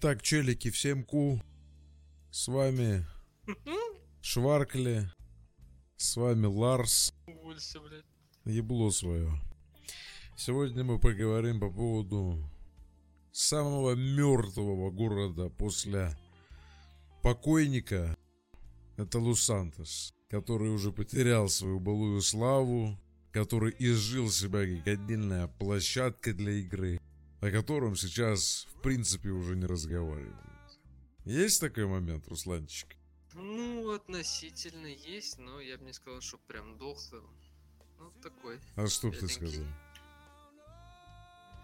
Так, челики, всем ку. С вами Шваркли. С вами Ларс. Уволься, блядь. Ебло свое. Сегодня мы поговорим по поводу самого мертвого города после покойника. Это Лос-Сантос, который уже потерял свою былую славу, который изжил себя как отдельная площадка для игры, о котором сейчас в принципе уже не разговаривают. Есть такой момент, Русланчик? Ну, относительно есть, но я бы не сказал, что прям дохлый. Ну, такой. А что б ты сказал?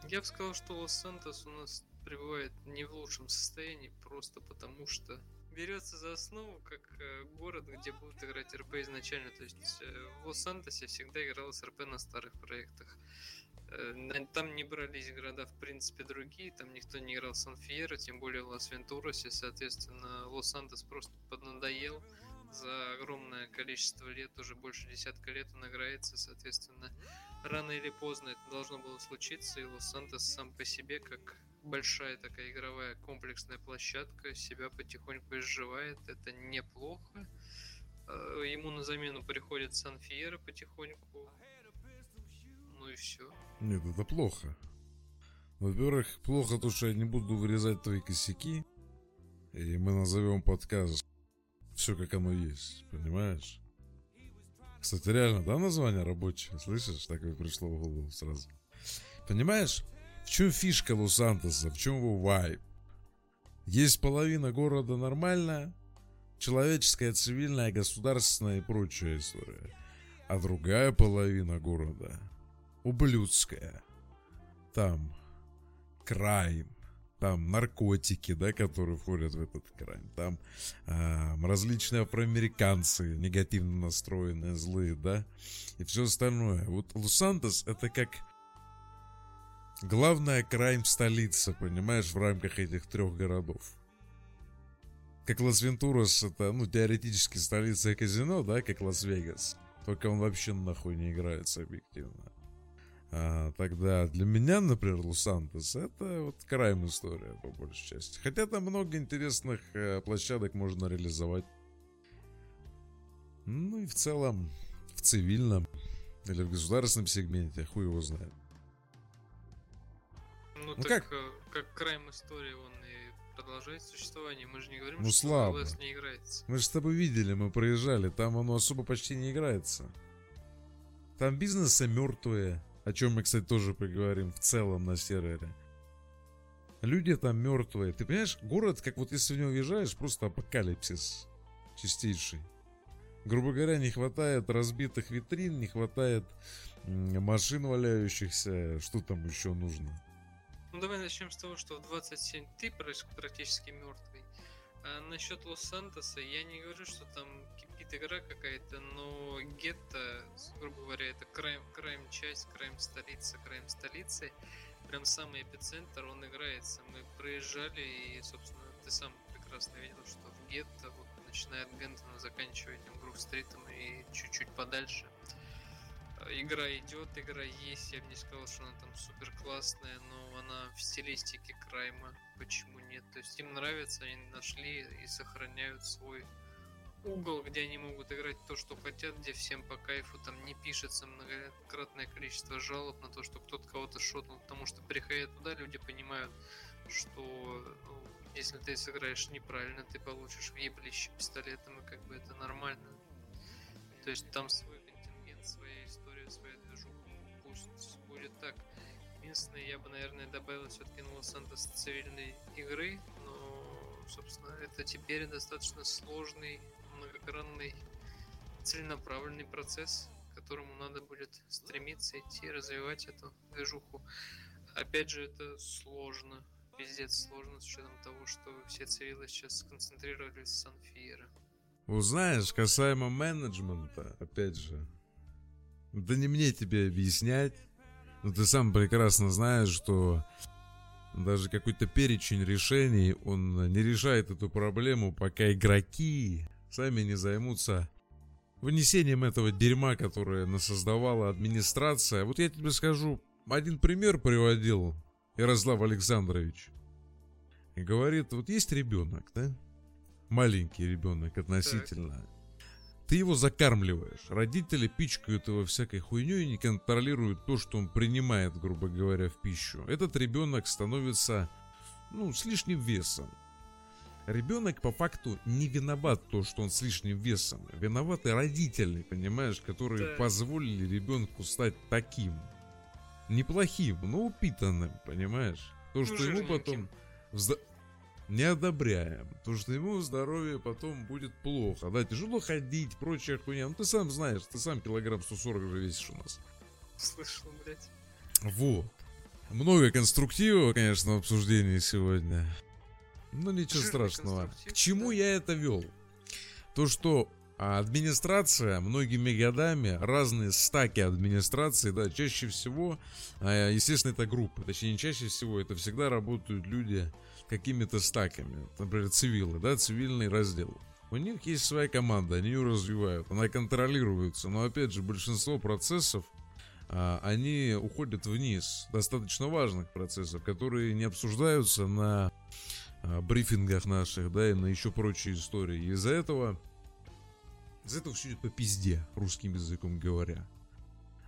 Я бы сказал, что Лос-Сантос у нас пребывает не в лучшем состоянии, просто потому что берется за основу как э, город, где будут играть РП изначально. То есть э, в Лос-Сантосе всегда игралось РП на старых проектах. Э, Там не брались города, в принципе, другие, там никто не играл в Сан-Фиерро, тем более в Лас-Вентурасе, соответственно, Лос-Сантос просто поднадоел. За огромное количество лет, уже больше десятка лет он играется, соответственно, рано или поздно это должно было случиться, и Лос-Сантос сам по себе, как большая такая игровая комплексная площадка, себя потихоньку изживает, это неплохо. Э, Ему на замену приходит Сан-Фиерро потихоньку, ну и все. Нет, это плохо. Во-первых, плохо то, что я не буду вырезать твои косяки. И мы назовем подкаст все как оно есть, понимаешь? Кстати, реально, да, название рабочее? Слышишь? Так и пришло в голову сразу. Понимаешь? В чем фишка Лос-Сантоса? В чем его вайб? Есть половина города нормальная, человеческая, цивильная, государственная и прочая история. А другая половина города ублюдская. Там crime, там наркотики, да, которые входят в этот crime, там а, различные афроамериканцы, негативно настроенные, злые, да, и все остальное. Вот Лос-Сантос это как главная crime -столица, понимаешь, в рамках этих трех городов. Как Лас-Вентурас это, ну, теоретически столица казино, да, как Лас-Вегас. Только он вообще нахуй не играется объективно. А, тогда для меня, например, Лос-Сантос это вот крайм история по большей части. Хотя там много интересных э, площадок можно реализовать. Ну и в целом в цивильном или в государственном сегменте, хуй его знает. Ну, Ну так как? э, как крайм истории он и продолжает существование. Мы же не говорим, Ну, что слабо. ЛС не играется. Мы же с тобой видели, мы проезжали, там оно особо почти не играется. Там бизнесы мертвые, о чем мы, кстати, тоже поговорим в целом на сервере. Люди там мертвые. Ты понимаешь, город, как вот если в него въезжаешь, просто апокалипсис чистейший. Грубо говоря, не хватает разбитых витрин, не хватает машин валяющихся, что там еще нужно. Ну давай начнем с того, что в 27 ты практи- практически мертвый. А насчет Лос-Сантоса, я не говорю, что там кипит игра какая-то, но гетто, грубо говоря, это крайм, крайм часть, крайм столица, крайм столицы. Прям самый эпицентр, он играется. Мы проезжали, и, собственно, ты сам прекрасно видел, что в гетто, вот, начиная от Бентона, заканчивая этим Грув-стритом и чуть-чуть подальше, Игра идет, игра есть. Я бы не сказал, что она там супер классная, но она в стилистике крайма. Почему нет? То есть им нравится, они нашли и сохраняют свой угол, где они могут играть то, что хотят, где всем по кайфу, там не пишется многократное количество жалоб на то, что кто-то кого-то шотнул, потому что приходя туда, люди понимают, что ну, если ты сыграешь неправильно, ты получишь въеблище пистолетом, и как бы это нормально. То есть там свой контингент, своя история, будет так. Единственное, я бы, наверное, добавил все-таки на Лос-Сантос цивильной игры, но, собственно, это теперь достаточно сложный, многогранный, целенаправленный процесс, к которому надо будет стремиться идти, развивать эту движуху. Опять же, это сложно, пиздец сложно с учетом того, что все цивилы сейчас сконцентрировались в Сан-Фьеро. Вот знаешь, касаемо менеджмента, опять же, да не мне тебе объяснять, но ты сам прекрасно знаешь, что даже какой-то перечень решений, он не решает эту проблему, пока игроки сами не займутся вынесением этого дерьма, которое насоздавала администрация. Вот я тебе скажу, один пример приводил Ярослав Александрович. и говорит, вот есть ребенок, да? Маленький ребенок относительно. Ты его закармливаешь. Родители пичкают его всякой хуйней и не контролируют то, что он принимает, грубо говоря, в пищу. Этот ребенок становится, ну, с лишним весом. Ребенок по факту не виноват то, что он с лишним весом. Виноваты родители, понимаешь, которые Да. позволили ребенку стать таким. Неплохим, но упитанным, понимаешь? То, что ему жирненьким. потом... взда- Не одобряем. То, что ему здоровье потом будет плохо. Да, тяжело ходить, прочая хуйня. Ну, ты сам знаешь, ты сам килограмм 140 уже весишь у нас. Слышал, блядь. Вот. Много конструктива, конечно, в обсуждении сегодня. Но ничего Жирный страшного. К чему да. я это вел? То, что а, администрация многими годами, разные стаки администрации, да, чаще всего, а, естественно, это группы, точнее, не чаще всего, это всегда работают люди какими-то стаками. Например, цивилы, да, цивильный раздел. У них есть своя команда, они ее развивают, она контролируется, но опять же, большинство процессов а, они уходят вниз, достаточно важных процессов, которые не обсуждаются на а, брифингах наших, да, и на еще прочие истории. Из-за этого, из-за этого все идет по пизде, русским языком говоря.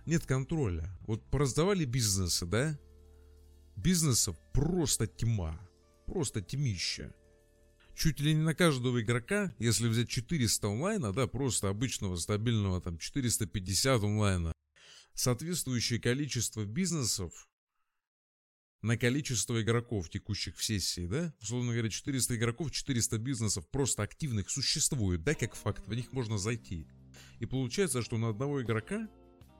Нет контроля. Вот пораздавали бизнесы, да? Бизнесов просто тьма. Просто тьмища. Чуть ли не на каждого игрока, если взять 400 онлайна, да, просто обычного, стабильного, там, 450 онлайна, соответствующее количество бизнесов на количество игроков, текущих в сессии, да? Условно говоря, 400 игроков, 400 бизнесов просто активных существует, да, как факт, в них можно зайти. И получается, что на одного игрока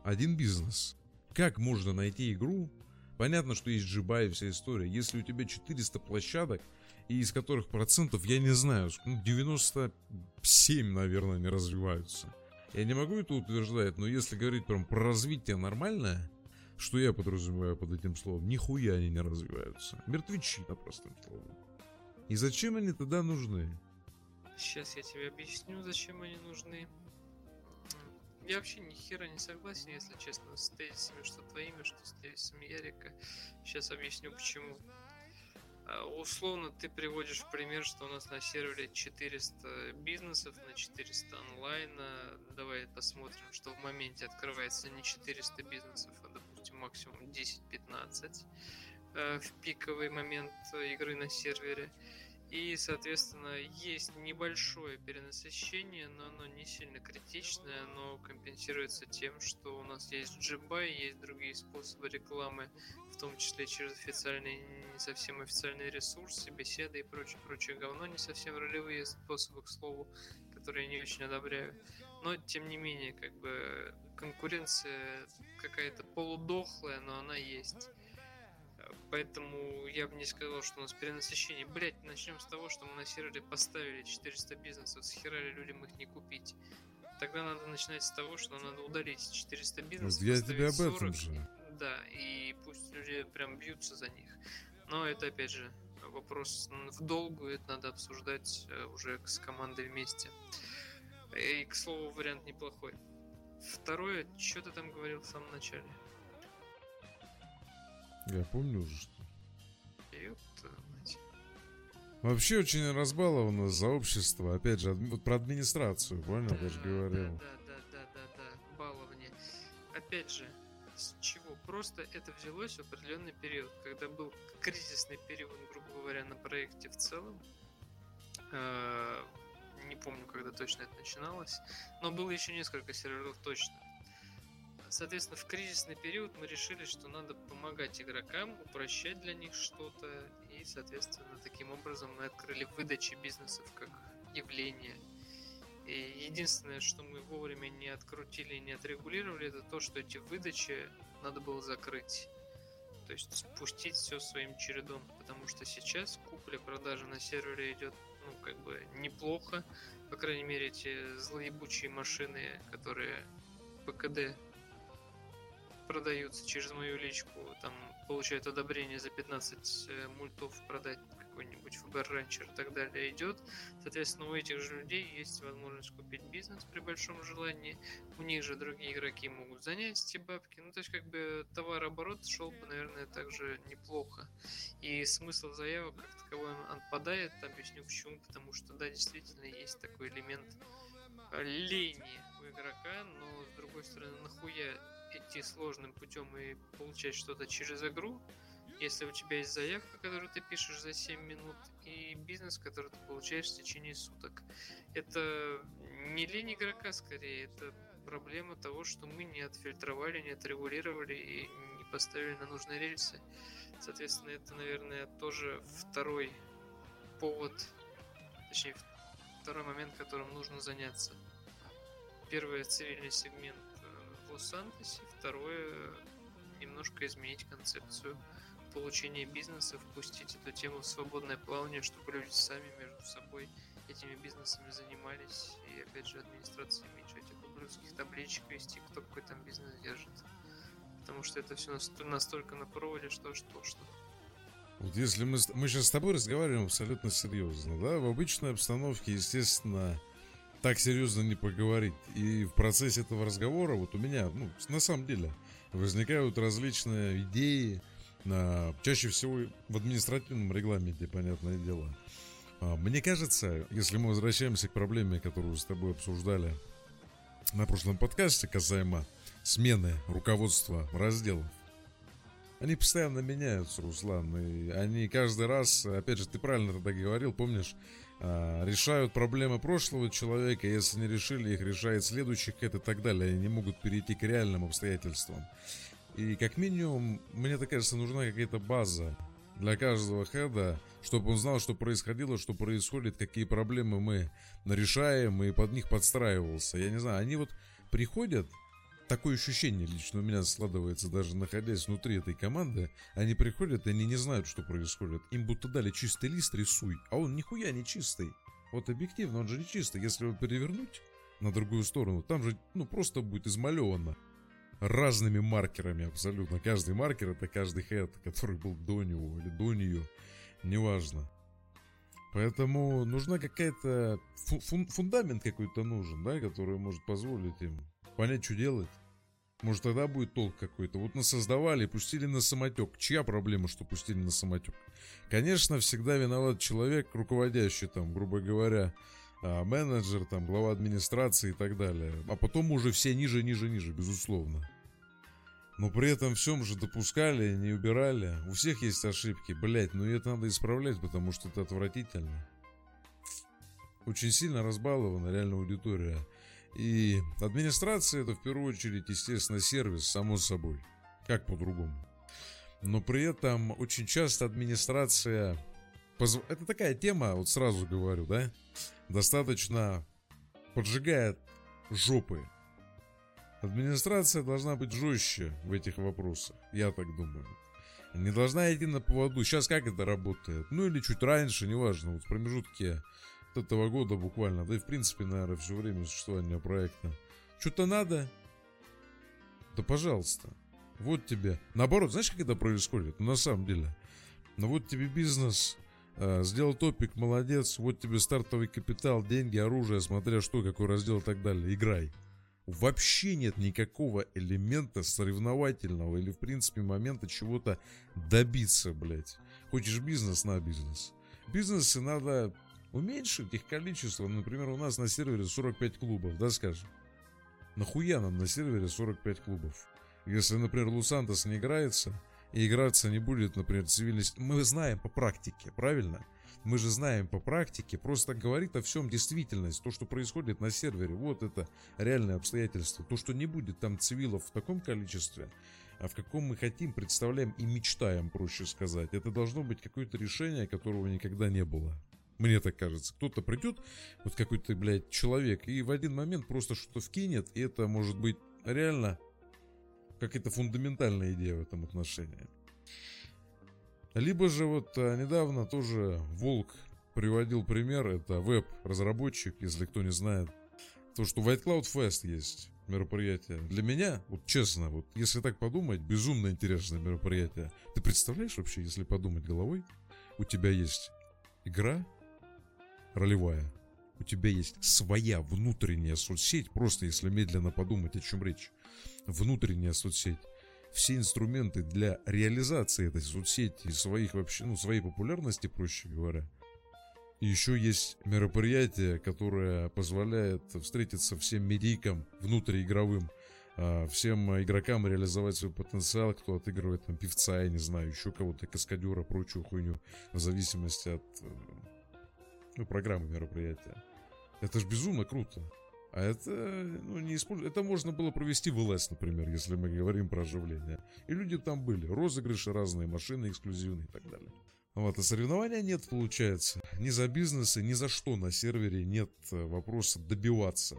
один бизнес. Как можно найти игру? Понятно, что есть джиба и вся история. Если у тебя 400 площадок, и из которых процентов, я не знаю, ну, 97, наверное, не развиваются. Я не могу это утверждать, но если говорить прям про развитие нормальное, что я подразумеваю под этим словом, нихуя они не развиваются. Мертвечи, на простым словом. И зачем они тогда нужны? Сейчас я тебе объясню, зачем они нужны. Я вообще ни хера не согласен, если честно, с тезисами, что твоими, что с тезисами Ярика. Сейчас объясню почему. А, Условно ты приводишь в пример, что у нас на сервере 400 бизнесов на 400 онлайна. Давай посмотрим, что в моменте открывается не 400 бизнесов, а допустим максимум 10-15 э, в пиковый момент игры на сервере. И, соответственно, есть небольшое перенасыщение, но оно не сильно критичное, оно компенсируется тем, что у нас есть GBuy, есть другие способы рекламы, в том числе через официальные, не совсем официальные ресурсы, беседы и прочее, прочее говно, не совсем ролевые способы, к слову, которые я не очень одобряю. Но, тем не менее, как бы конкуренция какая-то полудохлая, но она есть. Поэтому я бы не сказал, что у нас перенасыщение. Блять, начнем с того, что мы на сервере поставили 400 бизнесов, схерали людям их не купить. Тогда надо начинать с того, что надо удалить 400 бизнесов. Вот я тебе об этом 40, же. Да, и пусть люди прям бьются за них. Но это опять же вопрос в долгую, это надо обсуждать э, уже с командой вместе. И, к слову, вариант неплохой. Второе, что ты там говорил в самом начале? Я помню уже, что... Мать. Вообще очень разбаловано за общество. Опять же, вот про администрацию, понял? Я же Да, говорил. Да, да, да, да, да, баловни. Опять же, с чего? Просто это взялось в определенный период, когда был кризисный период, грубо говоря, на проекте в целом. Э, Не помню, когда точно это начиналось, но было еще несколько серверов точно. Соответственно, в кризисный период мы решили, что надо помогать игрокам, упрощать для них что-то, и, соответственно, таким образом мы открыли выдачи бизнесов как явление. И единственное, что мы вовремя не открутили и не отрегулировали, это то, что эти выдачи надо было закрыть. То есть спустить все своим чередом. Потому что сейчас купля-продажа на сервере идет, ну, как бы неплохо. По крайней мере, эти злоебучие машины, которые ПКД продаются через мою личку, там получают одобрение за 15 э, мультов продать какой-нибудь ФБР ранчер и так далее идет. Соответственно, у этих же людей есть возможность купить бизнес при большом желании. У них же другие игроки могут занять эти бабки. Ну, то есть, как бы товарооборот шел бы, наверное, также неплохо. И смысл заявок как таковой отпадает. Объясню почему. Потому что, да, действительно, есть такой элемент лени у игрока, но с другой стороны, нахуя идти сложным путем и получать что-то через игру, если у тебя есть заявка, которую ты пишешь за 7 минут, и бизнес, который ты получаешь в течение суток. Это не лень игрока скорее, это проблема того, что мы не отфильтровали, не отрегулировали и не поставили на нужные рельсы. Соответственно, это, наверное, тоже второй повод, точнее, второй момент, которым нужно заняться. Первое цивильный сегмент в Лос-Сантосе, второе немножко изменить концепцию получения бизнеса, впустить эту тему в свободное плавание, чтобы люди сами между собой этими бизнесами занимались, и опять же администрация меньше этих ублюдских табличек вести, кто какой там бизнес держит. Потому что это все настолько на проводе, что что что. Вот если мы, мы сейчас с тобой разговариваем абсолютно серьезно, да, в обычной обстановке, естественно, так серьезно не поговорить. И в процессе этого разговора вот у меня, ну, на самом деле, возникают различные идеи, а, чаще всего в административном регламенте, понятное дело. А, мне кажется, если мы возвращаемся к проблеме, которую с тобой обсуждали на прошлом подкасте касаемо смены руководства разделов, они постоянно меняются, Руслан, и они каждый раз, опять же, ты правильно тогда говорил, помнишь, а, решают проблемы прошлого человека, если не решили, их решает следующий хэт и так далее, они не могут перейти к реальным обстоятельствам. И как минимум, мне так кажется, нужна какая-то база для каждого хеда, чтобы он знал, что происходило, что происходит, какие проблемы мы решаем, и под них подстраивался. Я не знаю, они вот приходят такое ощущение лично у меня складывается, даже находясь внутри этой команды, они приходят, и они не знают, что происходит. Им будто дали чистый лист, рисуй, а он нихуя не чистый. Вот объективно, он же не чистый. Если его перевернуть на другую сторону, там же, ну, просто будет измалевано разными маркерами абсолютно. Каждый маркер это каждый хед, который был до него или до нее, неважно. Поэтому нужна какая-то фун фундамент какой-то нужен, да, который может позволить им понять, что делать. Может, тогда будет толк какой-то. Вот насоздавали, пустили на самотек. Чья проблема, что пустили на самотек? Конечно, всегда виноват человек, руководящий там, грубо говоря, а, менеджер, там, глава администрации и так далее. А потом уже все ниже, ниже, ниже, безусловно. Но при этом всем же допускали, не убирали. У всех есть ошибки, блять, но это надо исправлять, потому что это отвратительно. Очень сильно разбалована реально аудитория. И администрация это в первую очередь, естественно, сервис, само собой. Как по-другому. Но при этом очень часто администрация... Позв... Это такая тема, вот сразу говорю, да? Достаточно поджигает жопы. Администрация должна быть жестче в этих вопросах, я так думаю. Не должна идти на поводу. Сейчас как это работает? Ну или чуть раньше, неважно. Вот в промежутке этого года буквально, да и в принципе, наверное, все время существования проекта. Что-то надо? Да пожалуйста. Вот тебе. Наоборот, знаешь, как это происходит? Ну, на самом деле. Ну вот тебе бизнес, э, сделал топик, молодец, вот тебе стартовый капитал, деньги, оружие, смотря что, какой раздел и так далее. Играй. Вообще нет никакого элемента соревновательного или, в принципе, момента чего-то добиться, блядь. Хочешь бизнес, на бизнес. Бизнесы надо Уменьшить их количество, например, у нас на сервере 45 клубов, да, скажем. Нахуя нам на сервере 45 клубов? Если, например, Лусантос не играется, и играться не будет, например, цивильность... Мы знаем по практике, правильно? Мы же знаем по практике, просто говорит о всем действительность, то, что происходит на сервере, вот это реальное обстоятельство. То, что не будет там цивилов в таком количестве, а в каком мы хотим, представляем и мечтаем, проще сказать. Это должно быть какое-то решение, которого никогда не было. Мне так кажется. Кто-то придет, вот какой-то, блядь, человек, и в один момент просто что-то вкинет, и это может быть реально какая-то фундаментальная идея в этом отношении. Либо же вот а, недавно тоже Волк приводил пример, это веб-разработчик, если кто не знает, то, что White Cloud Fest есть. мероприятие. Для меня, вот честно, вот если так подумать, безумно интересное мероприятие. Ты представляешь вообще, если подумать головой, у тебя есть игра ролевая, у тебя есть своя внутренняя соцсеть, просто если медленно подумать, о чем речь. Внутренняя соцсеть. Все инструменты для реализации этой соцсети, своих вообще, ну, своей популярности, проще говоря. И еще есть мероприятие, которое позволяет встретиться всем медийкам внутриигровым, а, всем игрокам реализовать свой потенциал, кто отыгрывает там певца, я не знаю, еще кого-то, каскадера, прочую хуйню, в зависимости от э, ну, программы мероприятия. Это ж безумно круто. А это, ну, не использ... это можно было провести в ЛС, например, если мы говорим про оживление. И люди там были. Розыгрыши разные, машины эксклюзивные и так далее. Вот, а соревнования нет, получается. Ни за бизнес и ни за что на сервере нет э, вопроса добиваться.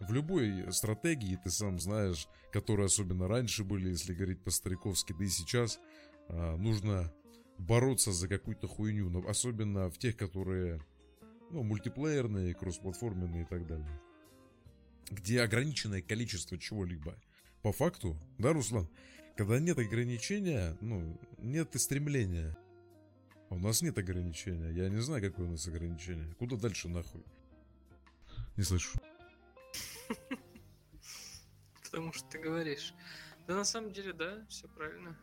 В любой стратегии, ты сам знаешь, которые особенно раньше были, если говорить по-стариковски, да и сейчас, а, нужно бороться за какую-то хуйню, но особенно в тех, которые ну, мультиплеерные, кроссплатформенные и так далее. Где ограниченное количество чего-либо. По факту, да, Руслан? Когда нет ограничения, ну, нет и стремления. У нас нет ограничения. Я не знаю, какое у нас ограничение. Куда дальше нахуй? Не слышу. Потому что ты говоришь. Да на самом деле, да, все правильно.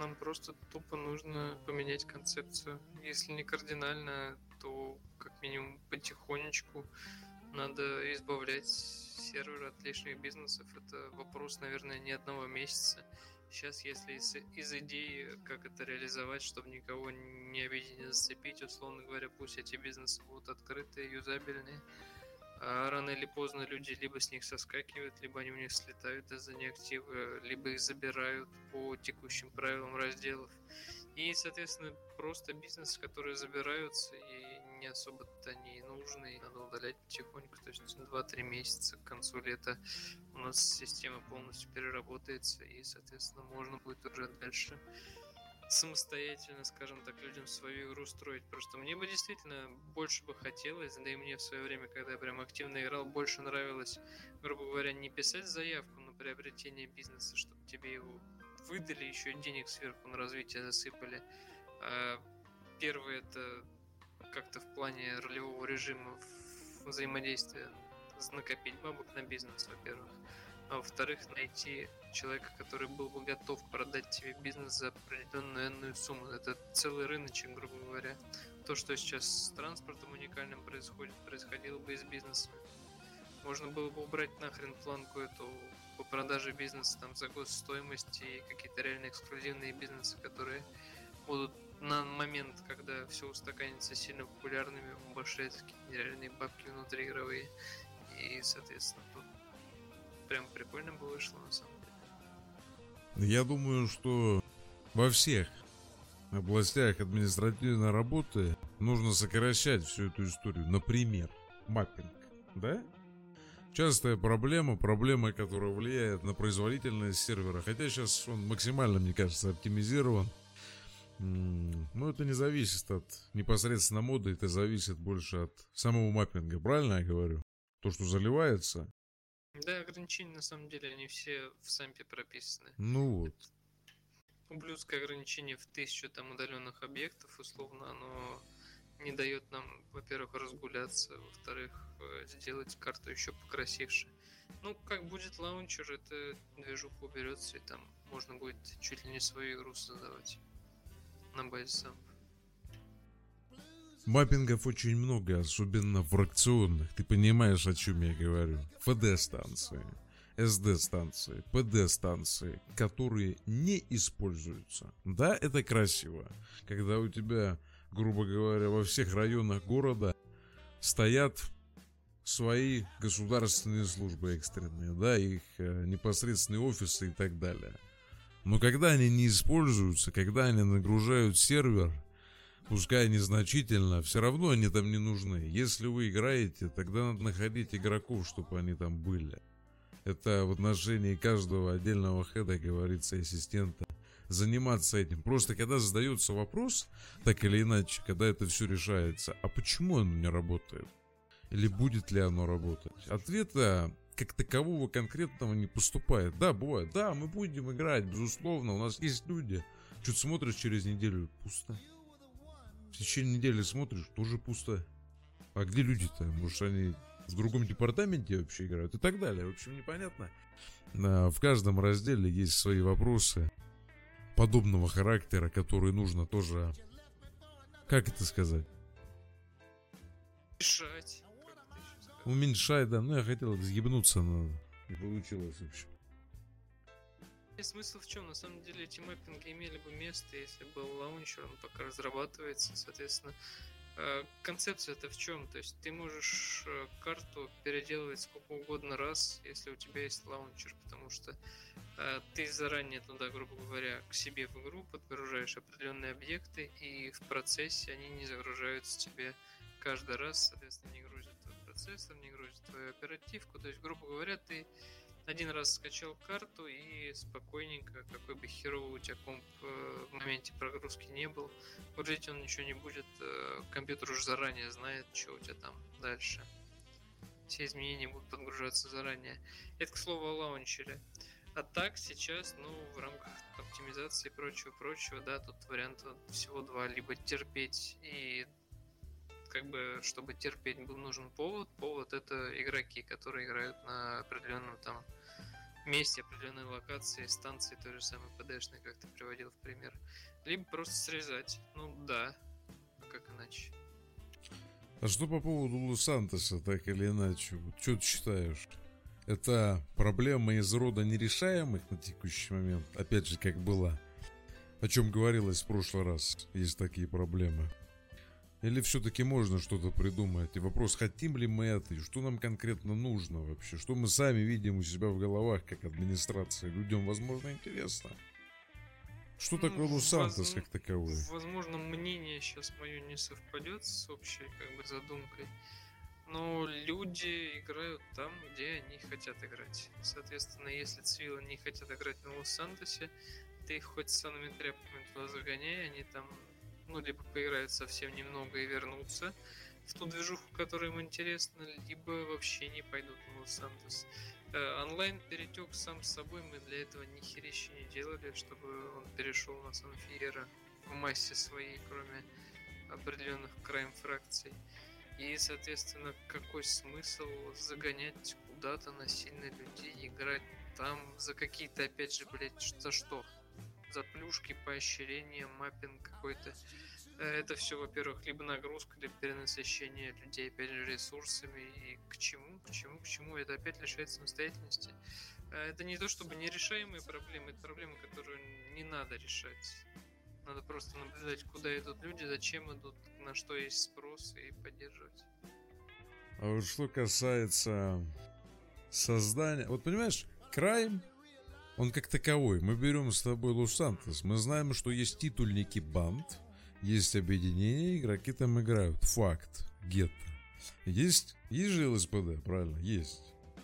Нам просто тупо нужно поменять концепцию. Если не кардинально, то как минимум потихонечку надо избавлять сервер от лишних бизнесов. Это вопрос, наверное, не одного месяца. Сейчас, если из, из идеи, как это реализовать, чтобы никого не обидеть, не зацепить, условно говоря, пусть эти бизнесы будут открытые, юзабельные, а рано или поздно люди либо с них соскакивают, либо они у них слетают из-за неактива, либо их забирают по текущим правилам разделов. И, соответственно, просто бизнес, которые забираются и не особо-то они нужны, надо удалять потихоньку, то есть 2-3 месяца к концу лета у нас система полностью переработается, и, соответственно, можно будет уже дальше самостоятельно, скажем так, людям свою игру строить. Просто мне бы действительно больше бы хотелось, да и мне в свое время, когда я прям активно играл, больше нравилось, грубо говоря, не писать заявку на приобретение бизнеса, чтобы тебе его выдали, еще денег сверху на развитие засыпали. А первое это как-то в плане ролевого режима взаимодействия накопить бабок на бизнес, во-первых. А во-вторых, найти человека, который был бы готов продать тебе бизнес за определенную энную сумму. Это целый рыночек, грубо говоря. То, что сейчас с транспортом уникальным происходит, происходило бы и с бизнесом. Можно было бы убрать нахрен планку эту по продаже бизнеса там за год стоимости и какие-то реально эксклюзивные бизнесы, которые будут на момент, когда все устаканится сильно популярными, большие такие нереальные бабки внутриигровые. И, соответственно, тут прям прикольно бы вышло на самом деле. Я думаю, что во всех областях административной работы нужно сокращать всю эту историю. Например, маппинг, да? Частая проблема, проблема, которая влияет на производительность сервера. Хотя сейчас он максимально, мне кажется, оптимизирован. Ну, это не зависит от непосредственно моды, это зависит больше от самого маппинга, правильно я говорю? То, что заливается, да, ограничения на самом деле они все в сампе прописаны. Ну вот. Ублюдское ограничение в тысячу там удаленных объектов, условно, оно не дает нам, во-первых, разгуляться, во-вторых, э, сделать карту еще покрасивше. Ну, как будет лаунчер, это движуха уберется, и там можно будет чуть ли не свою игру создавать на базе. Маппингов очень много, особенно фракционных. Ты понимаешь, о чем я говорю? ФД-станции, СД-станции, ПД-станции, которые не используются. Да, это красиво, когда у тебя, грубо говоря, во всех районах города стоят свои государственные службы экстренные, да, их э, непосредственные офисы и так далее. Но когда они не используются, когда они нагружают сервер – пускай незначительно, все равно они там не нужны. Если вы играете, тогда надо находить игроков, чтобы они там были. Это в отношении каждого отдельного хеда, говорится, ассистента. Заниматься этим. Просто когда задается вопрос, так или иначе, когда это все решается, а почему оно не работает? Или будет ли оно работать? Ответа как такового конкретного не поступает. Да, бывает. Да, мы будем играть, безусловно. У нас есть люди. Что-то смотришь через неделю, пусто. В течение недели смотришь, тоже пусто. А где люди-то? Может, они в другом департаменте вообще играют и так далее. В общем, непонятно. В каждом разделе есть свои вопросы подобного характера, которые нужно тоже, как это сказать? Решать. Уменьшать, да. Ну, я хотел съебнуться, но не получилось, в общем. И смысл в чем? На самом деле эти мэппинги имели бы место, если был лаунчер, он пока разрабатывается, соответственно, э, концепция это в чем? То есть ты можешь э, карту переделывать сколько угодно раз, если у тебя есть лаунчер, потому что э, ты заранее туда, грубо говоря, к себе в игру подгружаешь определенные объекты, и в процессе они не загружаются тебе каждый раз, соответственно, не грузят процессор, не грузят твою оперативку. То есть, грубо говоря, ты один раз скачал карту и спокойненько, какой бы херовый у тебя комп э, в моменте прогрузки не был, грузить он ничего не будет, э, компьютер уже заранее знает, что у тебя там дальше. Все изменения будут подгружаться заранее. Это, к слову, о лаунчере. А так сейчас, ну, в рамках оптимизации и прочего-прочего, да, тут вариантов всего два. Либо терпеть и как бы, чтобы терпеть, был нужен повод. Повод это игроки, которые играют на определенном там месте, определенной локации, станции той же самой ПДшной, как ты приводил в пример. Либо просто срезать. Ну да, а как иначе? А что по поводу Лос-Сантоса, так или иначе? Вот что ты считаешь? Это проблема из рода нерешаемых на текущий момент? Опять же, как была. О чем говорилось в прошлый раз. Есть такие проблемы. Или все-таки можно что-то придумать? И вопрос, хотим ли мы это, и что нам конкретно нужно вообще? Что мы сами видим у себя в головах, как администрация? Людям, возможно, интересно. Что ну, такое Лос-Сантос как таковой? Возможно, мнение сейчас мое не совпадет с общей как бы задумкой. Но люди играют там, где они хотят играть. Соответственно, если цивилы не хотят играть на Лос-Сантосе, ты их хоть санными тряпками туда загоняй, они там ну, либо поиграют совсем немного и вернутся в ту движуху, которая им интересна, либо вообще не пойдут в Лос-Сантос. Э, онлайн перетек сам с собой, мы для этого ни херища не делали, чтобы он перешел на Санфиера в массе своей, кроме определенных крайм фракций. И, соответственно, какой смысл загонять куда-то насильно людей, играть там за какие-то, опять же, блядь, что что? За плюшки, поощрения, маппинг какой-то. Э, это все, во-первых, либо нагрузка, либо перенасыщение людей, опять же, ресурсами. И к чему, к чему, к чему это опять лишает самостоятельности. Э, это не то чтобы нерешаемые проблемы, это проблемы, которые не надо решать. Надо просто наблюдать, куда идут люди, зачем идут, на что есть спрос и поддерживать. А вот что касается создания... Вот понимаешь, крайм он как таковой. Мы берем с тобой Лос-Сантос. Мы знаем, что есть титульники банд, есть объединения, игроки там играют. Факт. Гетто. Есть, есть же ЛСПД, правильно? Есть.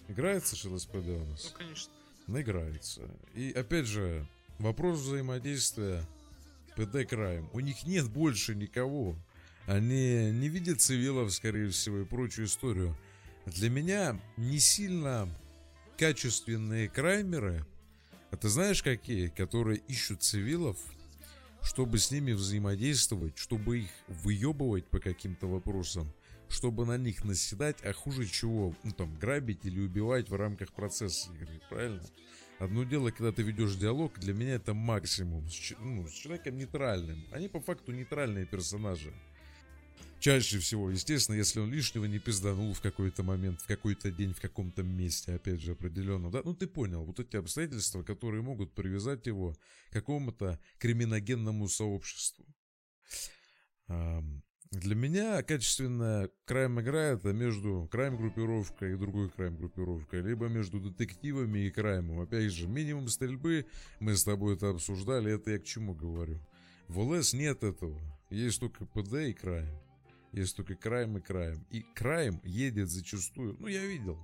Играется же ЛСПД у нас? Ну, конечно. Играется. И опять же, вопрос взаимодействия ПД краем. У них нет больше никого. Они не видят цивилов, скорее всего, и прочую историю. Для меня не сильно качественные краймеры а ты знаешь какие? Которые ищут цивилов, чтобы с ними взаимодействовать, чтобы их выебывать по каким-то вопросам, чтобы на них наседать, а хуже чего, ну там, грабить или убивать в рамках процесса игры, правильно? Одно дело, когда ты ведешь диалог, для меня это максимум, с, ну, с человеком нейтральным. Они по факту нейтральные персонажи. Чаще всего, естественно, если он лишнего не пизданул в какой-то момент, в какой-то день, в каком-то месте, опять же, определенно, да, ну ты понял, вот эти обстоятельства, которые могут привязать его к какому-то криминогенному сообществу. Для меня качественная крайм игра это между крайм группировкой и другой крайм группировкой, либо между детективами и краймом. Опять же, минимум стрельбы, мы с тобой это обсуждали, это я к чему говорю. В ЛС нет этого, есть только ПД и crime. Есть только crime и crime. И crime едет зачастую. Ну, я видел.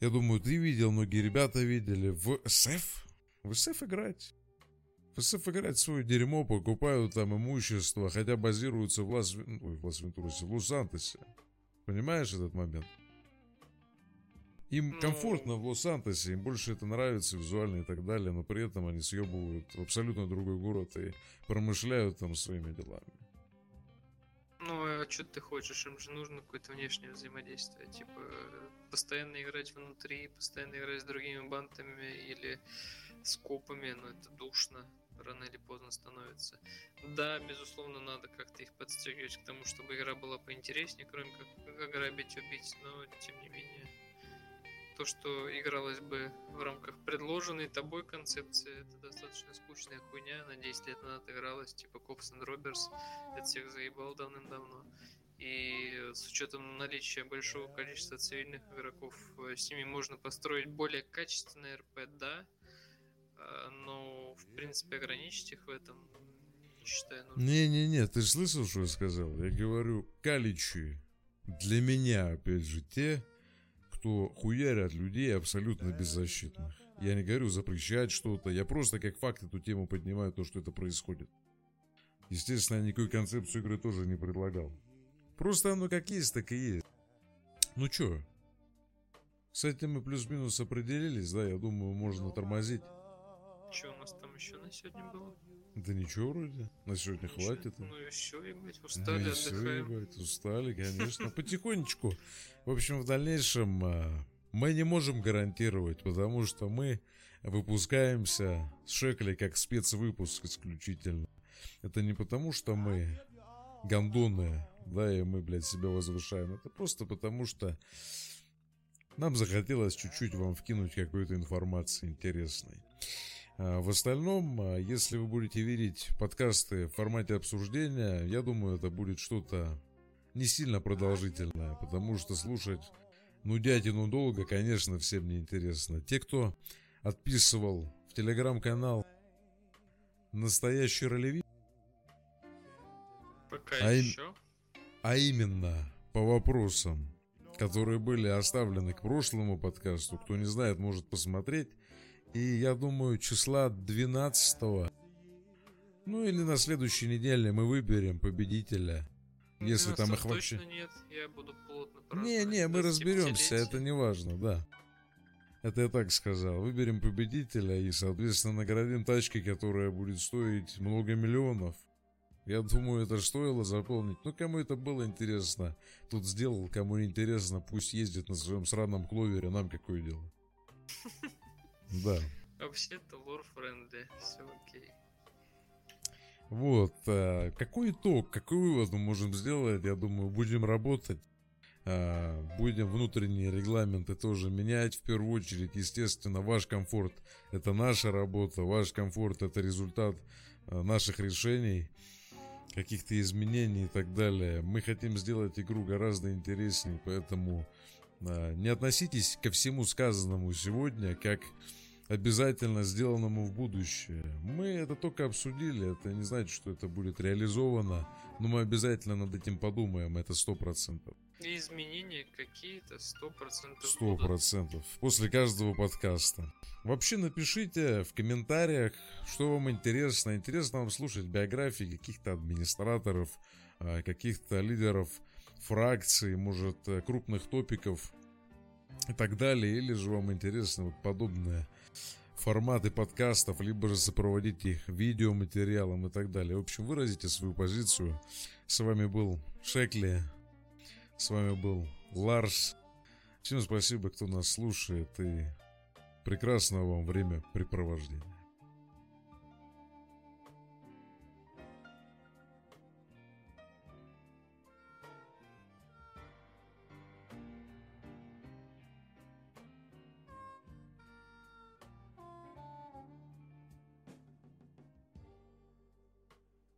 Я думаю, ты видел, многие ребята видели. В СФ? В СФ играть. В СФ играть свое дерьмо, покупают там имущество, хотя базируются в Лас... Ой, в Лас-Вентурасе, в Лос-Сантосе. Понимаешь этот момент? Им Ну- комфортно в Лос-Сантосе, им больше это нравится визуально и так далее, но при этом они съебывают в абсолютно другой город и промышляют там своими делами. Ну, а что ты хочешь? Им же нужно какое-то внешнее взаимодействие. Типа, постоянно играть внутри, постоянно играть с другими бандами или с копами, но это душно. Рано или поздно становится. Да, безусловно, надо как-то их подстегивать к тому, чтобы игра была поинтереснее, кроме как ограбить, убить, но тем не менее. То, что игралось бы в рамках предложенной тобой концепции, это достаточно скучная хуйня. На 10 лет назад игралась, типа Cops and Robbers. Это всех заебал давным-давно. И с учетом наличия большого количества цивильных игроков, э, с ними можно построить более качественный РП, да. А, Но, в принципе, ограничить их в этом не считаю нужным. Не-не-не, ты же слышал, что я сказал? Я говорю, каличи для меня, опять же, те, кто хуярят людей абсолютно беззащитных. Я не говорю запрещать что-то, я просто как факт эту тему поднимаю, то, что это происходит. Естественно, я никакой концепцию игры тоже не предлагал. Просто оно как есть, так и есть. Ну чё, с этим мы плюс-минус определились, да, я думаю, можно тормозить. Что у нас там еще на сегодня было? Да ничего вроде, на сегодня хватит. Ну все, ебать, устали, Ну и всё, отдыхаем. ебать, устали, конечно. Потихонечку. В общем, в дальнейшем а, мы не можем гарантировать, потому что мы выпускаемся с Шекли как спецвыпуск исключительно. Это не потому, что мы гондоны, да, и мы, блядь, себя возвышаем. Это просто потому, что нам захотелось чуть-чуть вам вкинуть какой-то информации интересной. А, В остальном, а, если вы будете видеть подкасты в формате обсуждения, я думаю, это будет что-то не сильно продолжительное, потому что слушать нудятину долго, конечно, всем не интересно. Те, кто отписывал в телеграм-канал настоящий ролевик, Пока А еще. а именно по вопросам, которые были оставлены к прошлому подкасту, кто не знает, может посмотреть. И я думаю, числа 12 ну или на следующей неделе мы выберем победителя. Если там их вообще... Точно нет, я буду плотно Не, не, мы разберемся, это не важно, да. Это я так сказал. Выберем победителя и, соответственно, наградим тачкой, которая будет стоить много миллионов. Я думаю, это стоило заполнить. Ну, кому это было интересно, тут сделал, кому не интересно, пусть ездит на своем сраном кловере, нам какое дело. Да. Вообще-то лор френдли, все окей. Вот. а, Какой итог, какой вывод мы можем сделать? Я думаю, будем работать. а, Будем внутренние регламенты тоже менять. В первую очередь, естественно, ваш комфорт – это наша работа. Ваш комфорт – это результат а, наших решений, каких-то изменений и так далее. Мы хотим сделать игру гораздо интереснее, поэтому а, не относитесь ко всему сказанному сегодня как обязательно сделанному в будущее. Мы это только обсудили, это не значит, что это будет реализовано, но мы обязательно над этим подумаем, это сто процентов. Изменения какие-то сто процентов Сто процентов. После каждого подкаста. Вообще напишите в комментариях, что вам интересно. Интересно вам слушать биографии каких-то администраторов, а, каких-то лидеров фракций, может, э, крупных топиков и так далее. Или же вам интересны вот подобные форматы подкастов, либо же сопроводить их видеоматериалом и так далее. В общем, выразите свою позицию. С вами был Шекли, с вами был Ларс. Всем спасибо, кто нас слушает, и прекрасного вам времяпрепровождения.